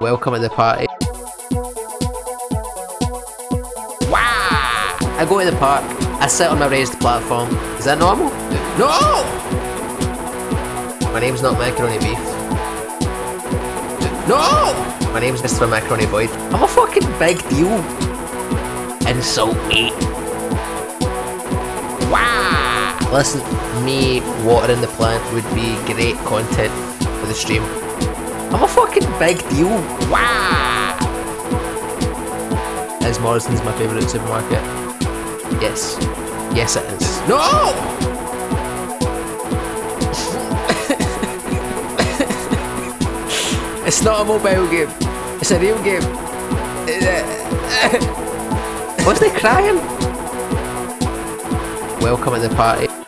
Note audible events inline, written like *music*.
Welcome to the party. Wow! I go to the park. I sit on my raised platform. Is that normal? No! My name's not Macaroni Beef. No! My name's Mr. Macaroni Void. I'm a fucking big deal. Insult me. Wow! Listen, me watering the plant would be great content the stream. I'm a fucking big deal. Wow! Is Morrison's my favourite supermarket? Yes. Yes, it is. No! *laughs* it's not a mobile game. It's a real game. *laughs* Was they crying? Welcome to the party.